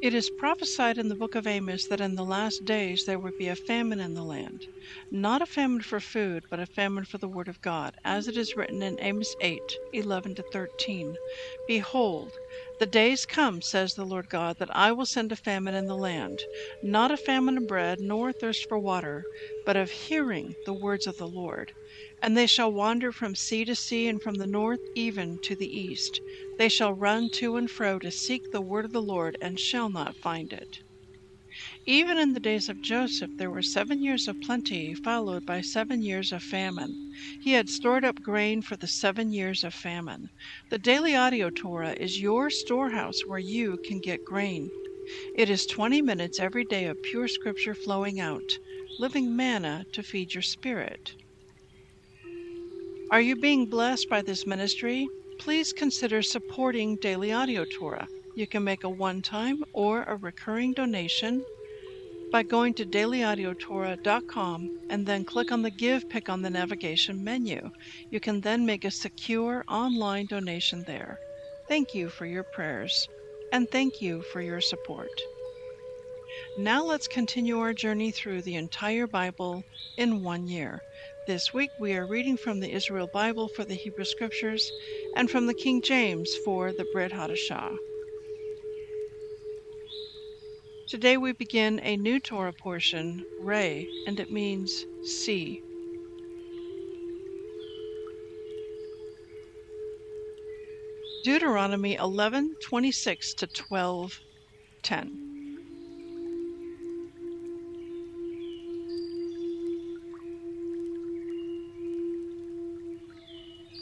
It is prophesied in the book of Amos that in the last days there would be a famine in the land. Not a famine for food, but a famine for the word of God, as it is written in Amos 8 11 to 13. Behold, the days come, says the Lord God, that I will send a famine in the land, not a famine of bread, nor thirst for water, but of hearing the words of the Lord. And they shall wander from sea to sea, and from the north even to the east. They shall run to and fro to seek the word of the Lord, and shall not find it. Even in the days of Joseph there were seven years of plenty, followed by seven years of famine. He had stored up grain for the seven years of famine. The Daily Audio Torah is your storehouse where you can get grain. It is 20 minutes every day of pure scripture flowing out, living manna to feed your spirit. Are you being blessed by this ministry? Please consider supporting Daily Audio Torah. You can make a one time or a recurring donation by going to dailyaudiotorah.com and then click on the Give pick on the navigation menu. You can then make a secure online donation there. Thank you for your prayers and thank you for your support. Now let's continue our journey through the entire Bible in one year. This week we are reading from the Israel Bible for the Hebrew Scriptures and from the King James for the Brit Hadashah. Today we begin a new Torah portion, Re'eh, and it means see. Deuteronomy 11:26 to 12:10.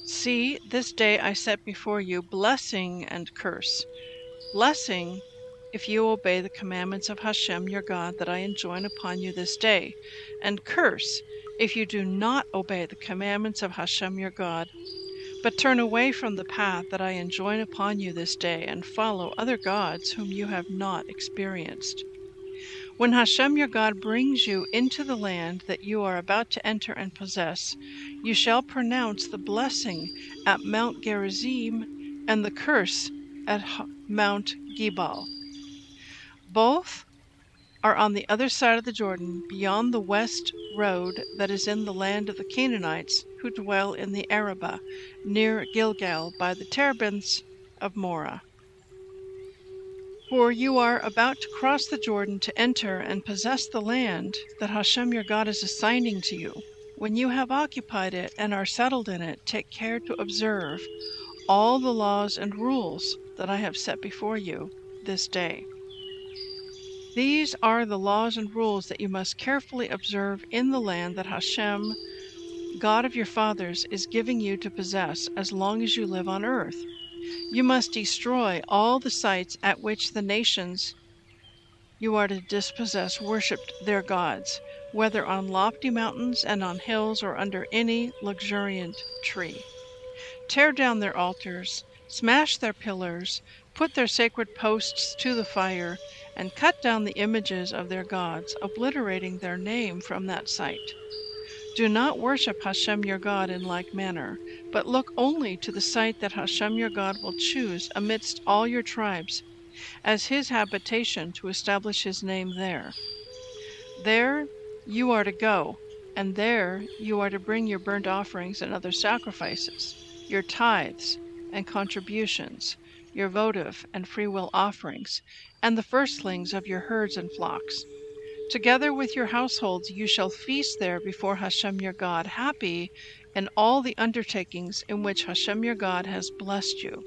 See, this day I set before you blessing and curse. Blessing if you obey the commandments of Hashem your God that I enjoin upon you this day, and curse if you do not obey the commandments of Hashem your God, but turn away from the path that I enjoin upon you this day, and follow other gods whom you have not experienced. When Hashem your God brings you into the land that you are about to enter and possess, you shall pronounce the blessing at Mount Gerizim and the curse at Mount Ebal. Both are on the other side of the Jordan, beyond the west road that is in the land of the Canaanites who dwell in the Arabah, near Gilgal, by the terebinths of Moreh. For you are about to cross the Jordan to enter and possess the land that Hashem your God is assigning to you. When you have occupied it and are settled in it, take care to observe all the laws and rules that I have set before you this day. These are the laws and rules that you must carefully observe in the land that Hashem, God of your fathers, is giving you to possess as long as you live on earth. You must destroy all the sites at which the nations you are to dispossess worshipped their gods, whether on lofty mountains and on hills or under any luxuriant tree. Tear down their altars, smash their pillars, put their sacred posts to the fire, and cut down the images of their gods, obliterating their name from that site. Do not worship Hashem your God in like manner, but look only to the site that Hashem your God will choose amidst all your tribes as his habitation to establish his name there. There you are to go, and there you are to bring your burnt offerings and other sacrifices, your tithes and contributions, your votive and freewill offerings, and the firstlings of your herds and flocks. Together with your households you shall feast there before Hashem your God, happy in all the undertakings in which Hashem your God has blessed you.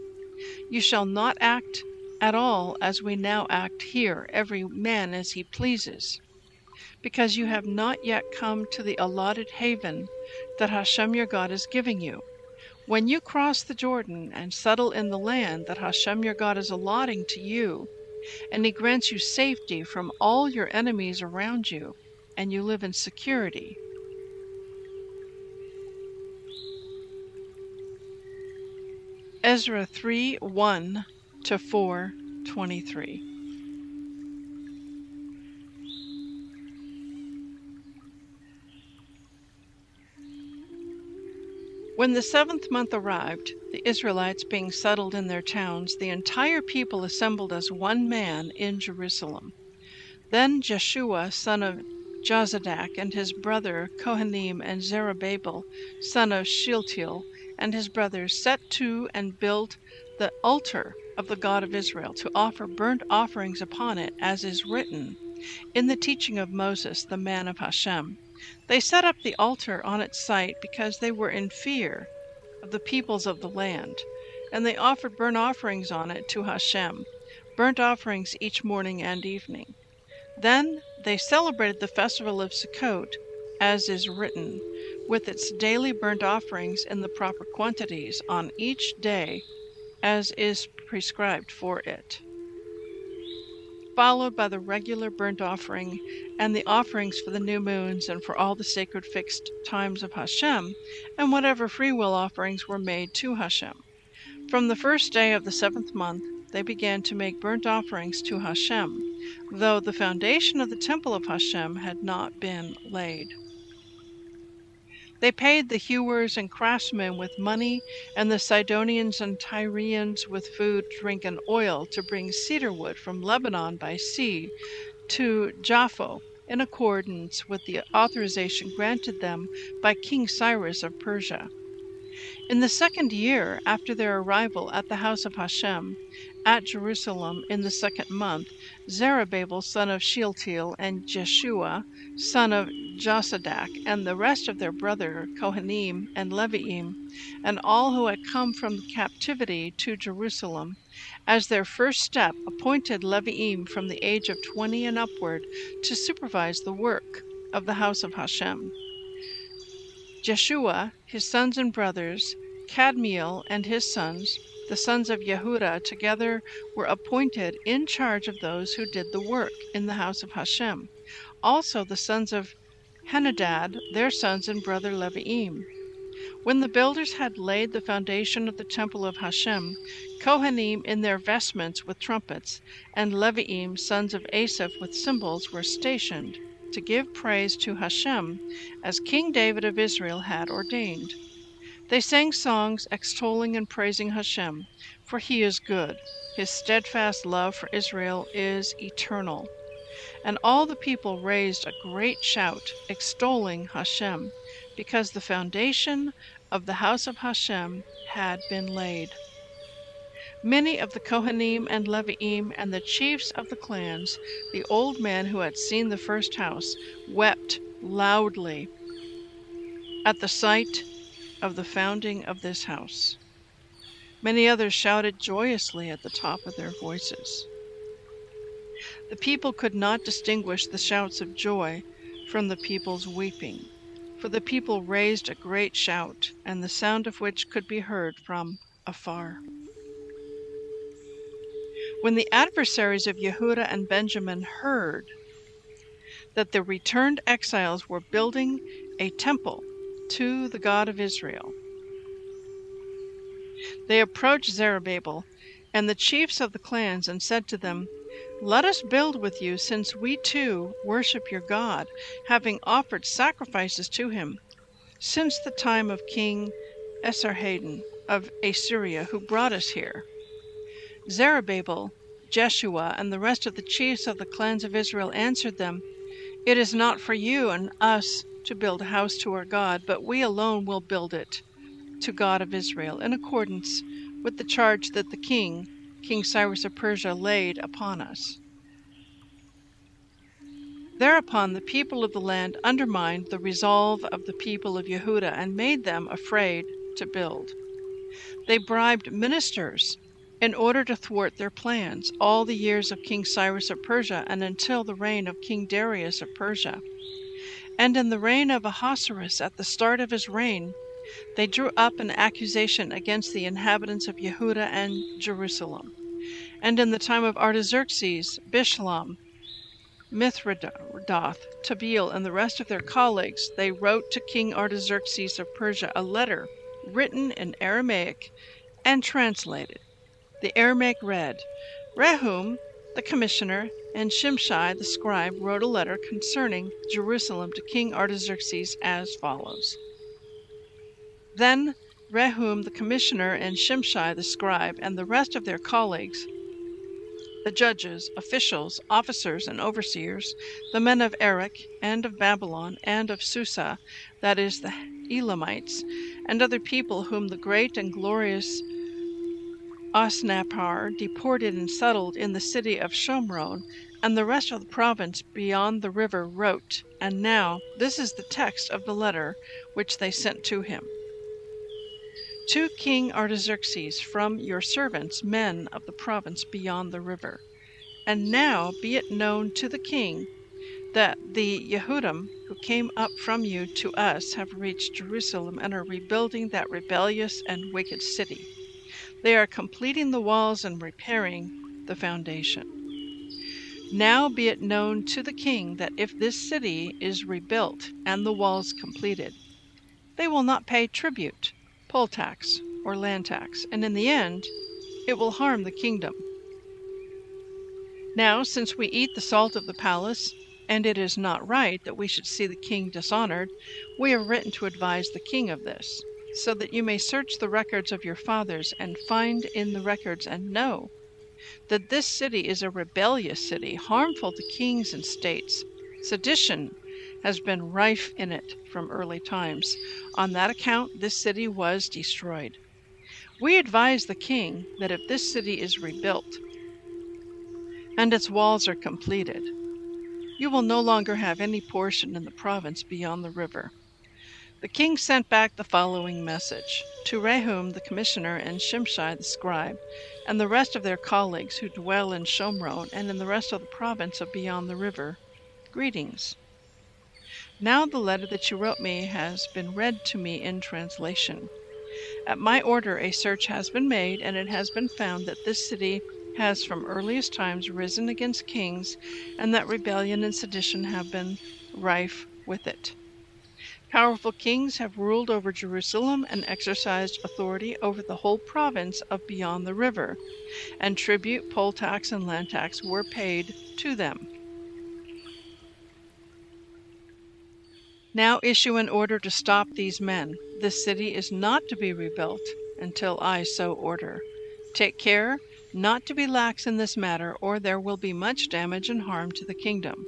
You shall not act at all as we now act here, every man as he pleases, because you have not yet come to the allotted haven that Hashem your God is giving you. When you cross the Jordan and settle in the land that Hashem your God is allotting to you, and He grants you safety from all your enemies around you, and you live in security. Ezra 3 1 to 4 23. When the seventh month arrived, the Israelites being settled in their towns, the entire people assembled as one man in Jerusalem. Then Jeshua, son of Jozadak, and his brother Kohanim, and Zerubbabel, son of Shealtiel, and his brothers set to and built the altar of the God of Israel to offer burnt offerings upon it, as is written in the teaching of Moses, the man of Hashem. They set up the altar on its site because they were in fear of the peoples of the land, and they offered burnt offerings on it to Hashem, burnt offerings each morning and evening. Then they celebrated the festival of Sukkot, as is written, with its daily burnt offerings in the proper quantities on each day, as is prescribed for it followed by the regular burnt offering and the offerings for the new moons and for all the sacred fixed times of Hashem, and whatever freewill offerings were made to Hashem. From the first day of the seventh month, they began to make burnt offerings to Hashem, though the foundation of the temple of Hashem had not been laid. They paid the hewers and craftsmen with money, and the Sidonians and Tyrians with food, drink, and oil to bring cedar wood from Lebanon by sea to Jaffa in accordance with the authorization granted them by King Cyrus of Persia. In the second year after their arrival at the house of Hashem, at Jerusalem in the second month, Zerubbabel son of Shealtiel and Jeshua son of Jozadak and the rest of their brother Kohanim and Leviim, and all who had come from captivity to Jerusalem, as their first step appointed Leviim from the age of twenty and upward to supervise the work of the house of Hashem. Jeshua, his sons and brothers, Kadmiel and his sons, the sons of Yehuda together were appointed in charge of those who did the work in the house of Hashem. Also the sons of Henadad, their sons and brother Leviim. When the builders had laid the foundation of the temple of Hashem, Kohanim in their vestments with trumpets, and Leviim, sons of Asaph, with cymbals, were stationed to give praise to Hashem, as King David of Israel had ordained. They sang songs extolling and praising Hashem, for he is good. His steadfast love for Israel is eternal. And all the people raised a great shout, extolling Hashem, because the foundation of the house of Hashem had been laid. Many of the Kohanim and Leviim and the chiefs of the clans, the old men who had seen the first house, wept loudly at the sight of the founding of this house. Many others shouted joyously at the top of their voices. The people could not distinguish the shouts of joy from the people's weeping, for the people raised a great shout, and the sound of which could be heard from afar. When the adversaries of Yehuda and Benjamin heard that the returned exiles were building a temple to the God of Israel. They approached Zerubbabel and the chiefs of the clans and said to them, Let us build with you, since we too worship your God, having offered sacrifices to him since the time of King Esarhaddon of Assyria, who brought us here. Zerubbabel, Jeshua, and the rest of the chiefs of the clans of Israel answered them, It is not for you and us to build a house to our God, but we alone will build it to God of Israel, in accordance with the charge that the king King Cyrus of Persia laid upon us. Thereupon the people of the land undermined the resolve of the people of Yehuda and made them afraid to build. They bribed ministers in order to thwart their plans all the years of King Cyrus of Persia and until the reign of King Darius of Persia. And in the reign of Ahasuerus, at the start of his reign, they drew up an accusation against the inhabitants of Yehuda and Jerusalem. And in the time of Artaxerxes, Bishlam, Mithredath, Tabeel, and the rest of their colleagues, they wrote to King Artaxerxes of Persia a letter written in Aramaic and translated. The Aramaic read, Rehum, the commissioner, and Shimshai the scribe wrote a letter concerning Jerusalem to King Artaxerxes as follows. Then Rehum the commissioner and Shimshai the scribe and the rest of their colleagues, the judges, officials, officers, and overseers, the men of Erech and of Babylon and of Susa, that is, the Elamites, and other people whom the great and glorious Osnappar deported and settled in the city of Shomron, and the rest of the province beyond the river wrote, and now this is the text of the letter which they sent to him. To King Artaxerxes from your servants, men of the province beyond the river. And now be it known to the king that the Yehudim who came up from you to us have reached Jerusalem and are rebuilding that rebellious and wicked city. They are completing the walls and repairing the foundation. Now be it known to the king that if this city is rebuilt and the walls completed, they will not pay tribute, poll tax, or land tax, and in the end, it will harm the kingdom. Now, since we eat the salt of the palace, and it is not right that we should see the king dishonored, we have written to advise the king of this so that you may search the records of your fathers and find in the records and know that this city is a rebellious city, harmful to kings and states. Sedition has been rife in it from early times. On that account, this city was destroyed. We advise the king that if this city is rebuilt and its walls are completed, you will no longer have any portion in the province beyond the river. The king sent back the following message to Rehum the commissioner and Shimshai the scribe, and the rest of their colleagues who dwell in Shomron and in the rest of the province of beyond the river. Greetings. Now the letter that you wrote me has been read to me in translation. At my order, a search has been made, and it has been found that this city has from earliest times risen against kings, and that rebellion and sedition have been rife with it. Powerful kings have ruled over Jerusalem and exercised authority over the whole province of beyond the river, and tribute, poll tax, and land tax were paid to them. Now issue an order to stop these men. This city is not to be rebuilt until I so order. Take care not to be lax in this matter, or there will be much damage and harm to the kingdom.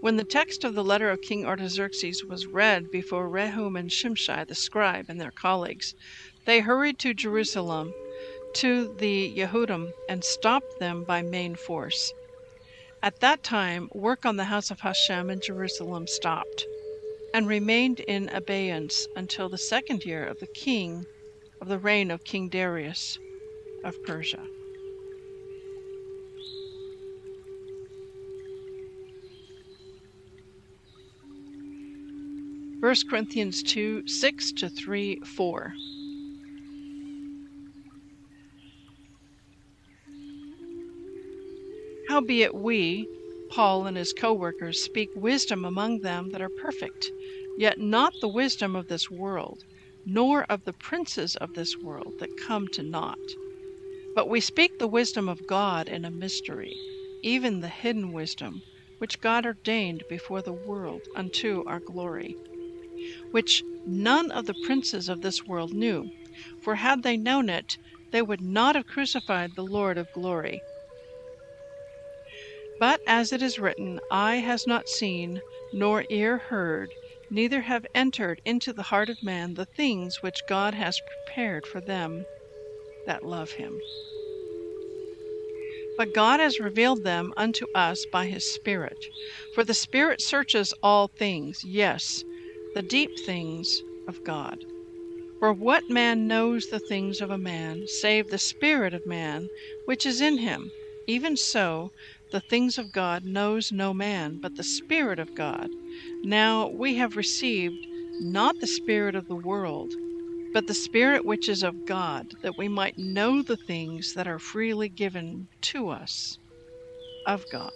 When the text of the letter of King Artaxerxes was read before Rehum and Shimshai the scribe and their colleagues, they hurried to Jerusalem to the Yehudim and stopped them by main force. At that time, work on the house of Hashem in Jerusalem stopped and remained in abeyance until the second year of the king of the reign of King Darius of Persia. 1 Corinthians 2 6 to 3 4. Howbeit we, Paul and his co workers, speak wisdom among them that are perfect, yet not the wisdom of this world, nor of the princes of this world that come to naught. But we speak the wisdom of God in a mystery, even the hidden wisdom, which God ordained before the world unto our glory which none of the princes of this world knew, for had they known it, they would not have crucified the Lord of glory. But as it is written, Eye has not seen, nor ear heard, neither have entered into the heart of man the things which God has prepared for them that love him. But God has revealed them unto us by his Spirit. For the Spirit searches all things, yes, the deep things of God. For what man knows the things of a man, save the Spirit of man which is in him? Even so, the things of God knows no man, but the Spirit of God. Now we have received not the Spirit of the world, but the Spirit which is of God, that we might know the things that are freely given to us of God.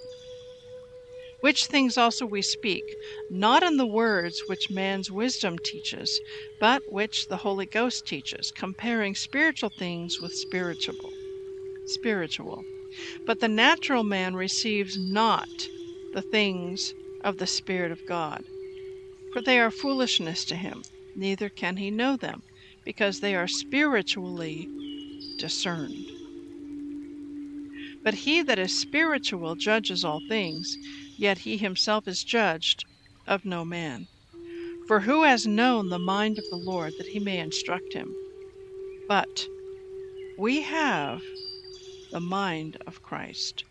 Which things also we speak, not in the words which man's wisdom teaches, but which the Holy Ghost teaches, comparing spiritual things with spiritual. Spiritual. But the natural man receives not the things of the Spirit of God, for they are foolishness to him, neither can he know them, because they are spiritually discerned. But he that is spiritual judges all things, yet he himself is judged of no man. For who has known the mind of the Lord that he may instruct him? But we have the mind of Christ.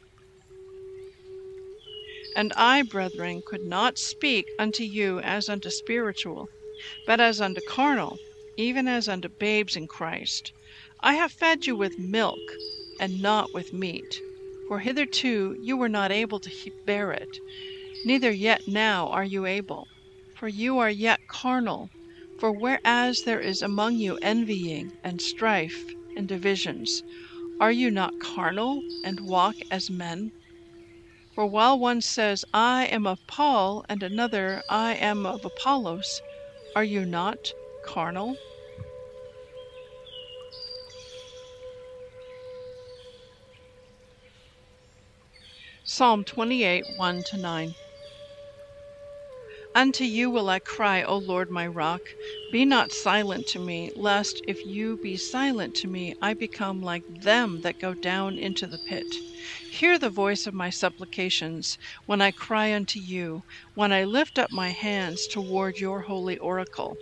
And I, brethren, could not speak unto you as unto spiritual, but as unto carnal, even as unto babes in Christ. I have fed you with milk, and not with meat for hitherto you were not able to bear it, neither yet now are you able. For you are yet carnal. For whereas there is among you envying, and strife, and divisions, are you not carnal, and walk as men? For while one says, I am of Paul, and another, I am of Apollos, are you not carnal? Psalm 28 1 9. Unto you will I cry, O Lord my rock. Be not silent to me, lest if you be silent to me, I become like them that go down into the pit. Hear the voice of my supplications when I cry unto you, when I lift up my hands toward your holy oracle.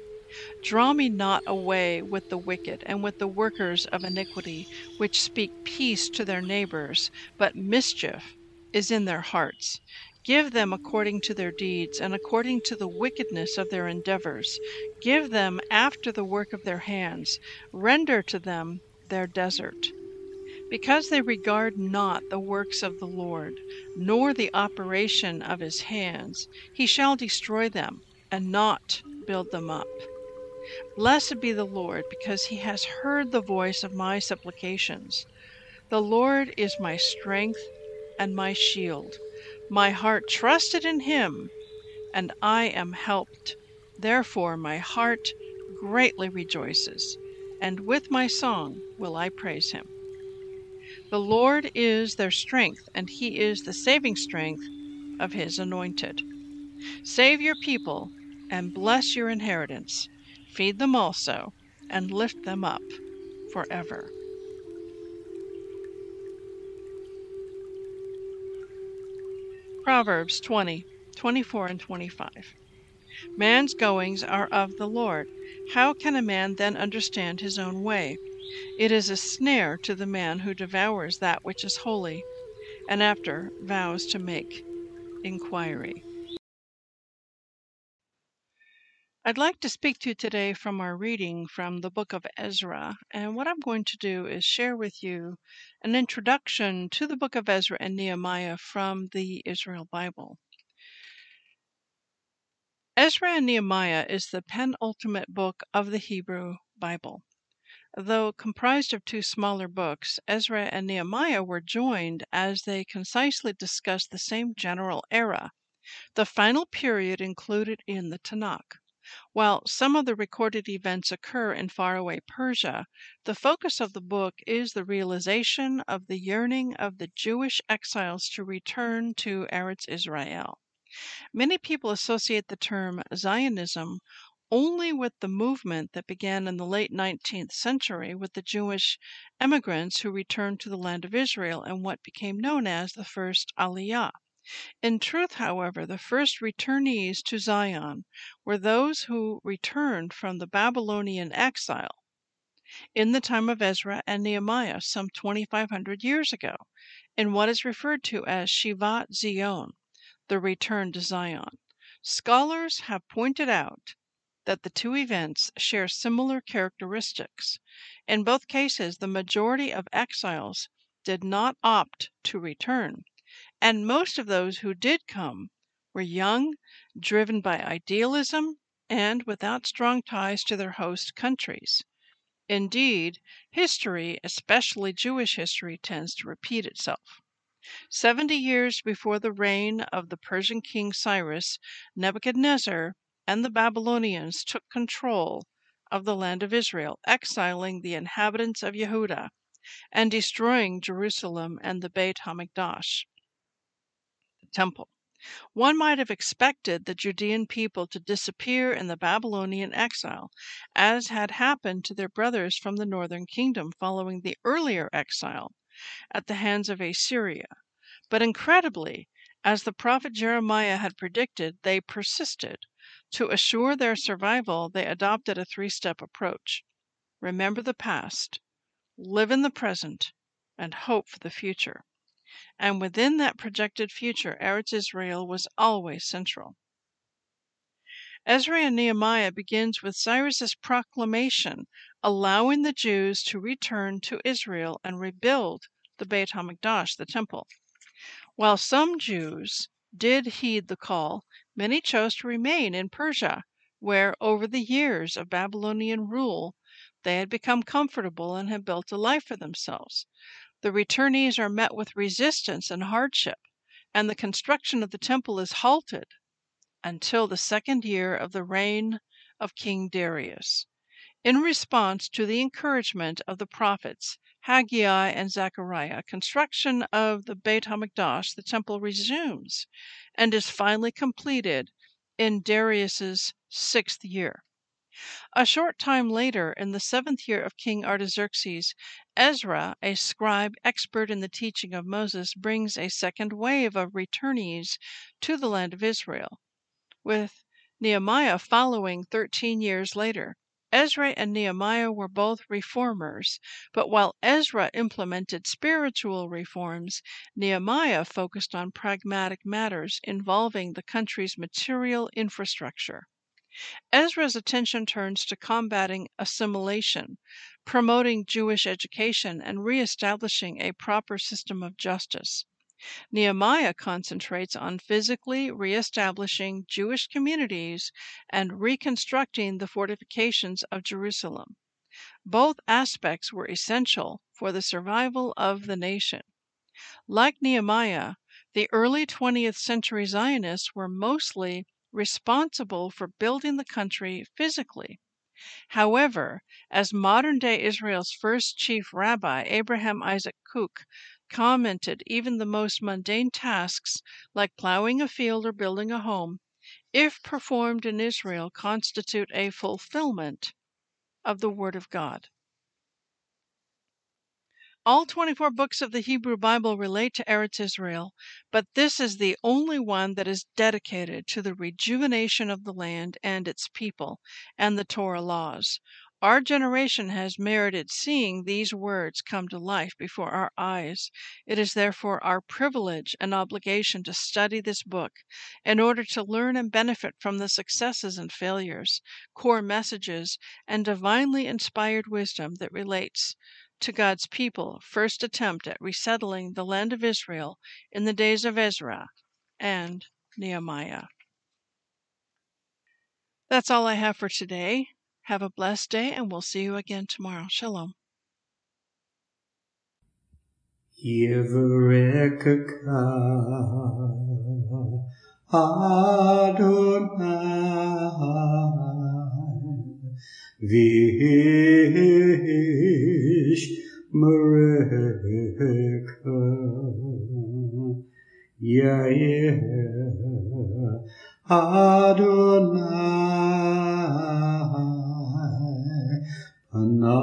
Draw me not away with the wicked and with the workers of iniquity, which speak peace to their neighbors, but mischief is in their hearts. Give them according to their deeds, and according to the wickedness of their endeavors. Give them after the work of their hands. Render to them their desert. Because they regard not the works of the Lord, nor the operation of his hands, he shall destroy them, and not build them up. Blessed be the Lord, because he has heard the voice of my supplications. The Lord is my strength and my shield. My heart trusted in him, and I am helped. Therefore my heart greatly rejoices, and with my song will I praise him. The Lord is their strength, and he is the saving strength of his anointed. Save your people and bless your inheritance. Feed them also and lift them up forever. Proverbs 20, 24 and 25. Man's goings are of the Lord. How can a man then understand his own way? It is a snare to the man who devours that which is holy, and after vows to make inquiry. I'd like to speak to you today from our reading from the book of Ezra. And what I'm going to do is share with you an introduction to the book of Ezra and Nehemiah from the Israel Bible. Ezra and Nehemiah is the penultimate book of the Hebrew Bible. Though comprised of two smaller books, Ezra and Nehemiah were joined as they concisely discuss the same general era, the final period included in the Tanakh. While some of the recorded events occur in faraway Persia, the focus of the book is the realization of the yearning of the Jewish exiles to return to Eretz Israel. Many people associate the term Zionism only with the movement that began in the late 19th century with the Jewish emigrants who returned to the land of Israel and what became known as the First Aliyah. In truth, however, the first returnees to Zion were those who returned from the Babylonian exile. in the time of Ezra and Nehemiah some 2,500 years ago, in what is referred to as Shivat Zion, the return to Zion. Scholars have pointed out that the two events share similar characteristics. In both cases, the majority of exiles did not opt to return, and most of those who did come were young, driven by idealism, and without strong ties to their host countries. Indeed, history, especially Jewish history, tends to repeat itself. Seventy years before the reign of the Persian king Cyrus, Nebuchadnezzar and the Babylonians took control of the land of Israel, exiling the inhabitants of Yehuda and destroying Jerusalem and the Beit HaMikdash, temple. One might have expected the Judean people to disappear in the Babylonian exile, as had happened to their brothers from the northern kingdom following the earlier exile at the hands of Assyria. But incredibly, as the prophet Jeremiah had predicted, they persisted. To assure their survival, they adopted a three step approach remember the past, live in the present, and hope for the future. And within that projected future, Eretz Israel was always central. Ezra and Nehemiah begins with Cyrus's proclamation allowing the Jews to return to Israel and rebuild the Beit HaMikdash, the temple. While some Jews did heed the call, many chose to remain in Persia, where over the years of Babylonian rule they had become comfortable and had built a life for themselves. The returnees are met with resistance and hardship, and the construction of the temple is halted until the second year of the reign of King Darius. In response to the encouragement of the prophets Haggai and Zechariah, construction of the Beit HaMikdash, the temple, resumes and is finally completed in Darius's sixth year. A short time later, in the seventh year of King Artaxerxes, Ezra, a scribe expert in the teaching of Moses, brings a second wave of returnees to the land of Israel with Nehemiah following thirteen years later. Ezra and Nehemiah were both reformers, but while Ezra implemented spiritual reforms, Nehemiah focused on pragmatic matters involving the country's material infrastructure. Ezra's attention turns to combating assimilation, promoting Jewish education, and reestablishing a proper system of justice. Nehemiah concentrates on physically reestablishing Jewish communities and reconstructing the fortifications of Jerusalem. Both aspects were essential for the survival of the nation. Like Nehemiah, the early 20th century Zionists were mostly responsible for building the country physically. However, as modern day Israel's first chief rabbi, Abraham Isaac Kook, commented even the most mundane tasks, like plowing a field or building a home, if performed in Israel, constitute a fulfillment of the Word of God. All 24 books of the Hebrew Bible relate to Eretz Israel, but this is the only one that is dedicated to the rejuvenation of the land and its people and the Torah laws. Our generation has merited seeing these words come to life before our eyes. It is therefore our privilege and obligation to study this book in order to learn and benefit from the successes and failures, core messages, and divinely inspired wisdom that relates to God's people first attempt at resettling the land of Israel in the days of Ezra and Nehemiah. That's all I have for today. Have a blessed day, and we'll see you again tomorrow. Shalom. Adonai Vish Mareka Yair Adonai Anavilaka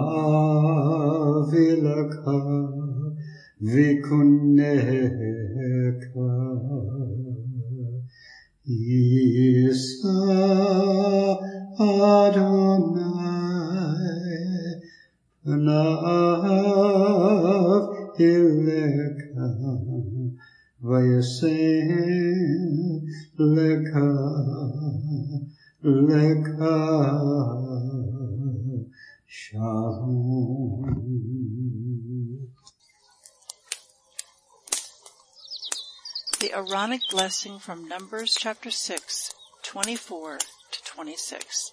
Vikuneka. Isa Adonai the Aaronic Blessing from Numbers chapter 6, 24 to 26.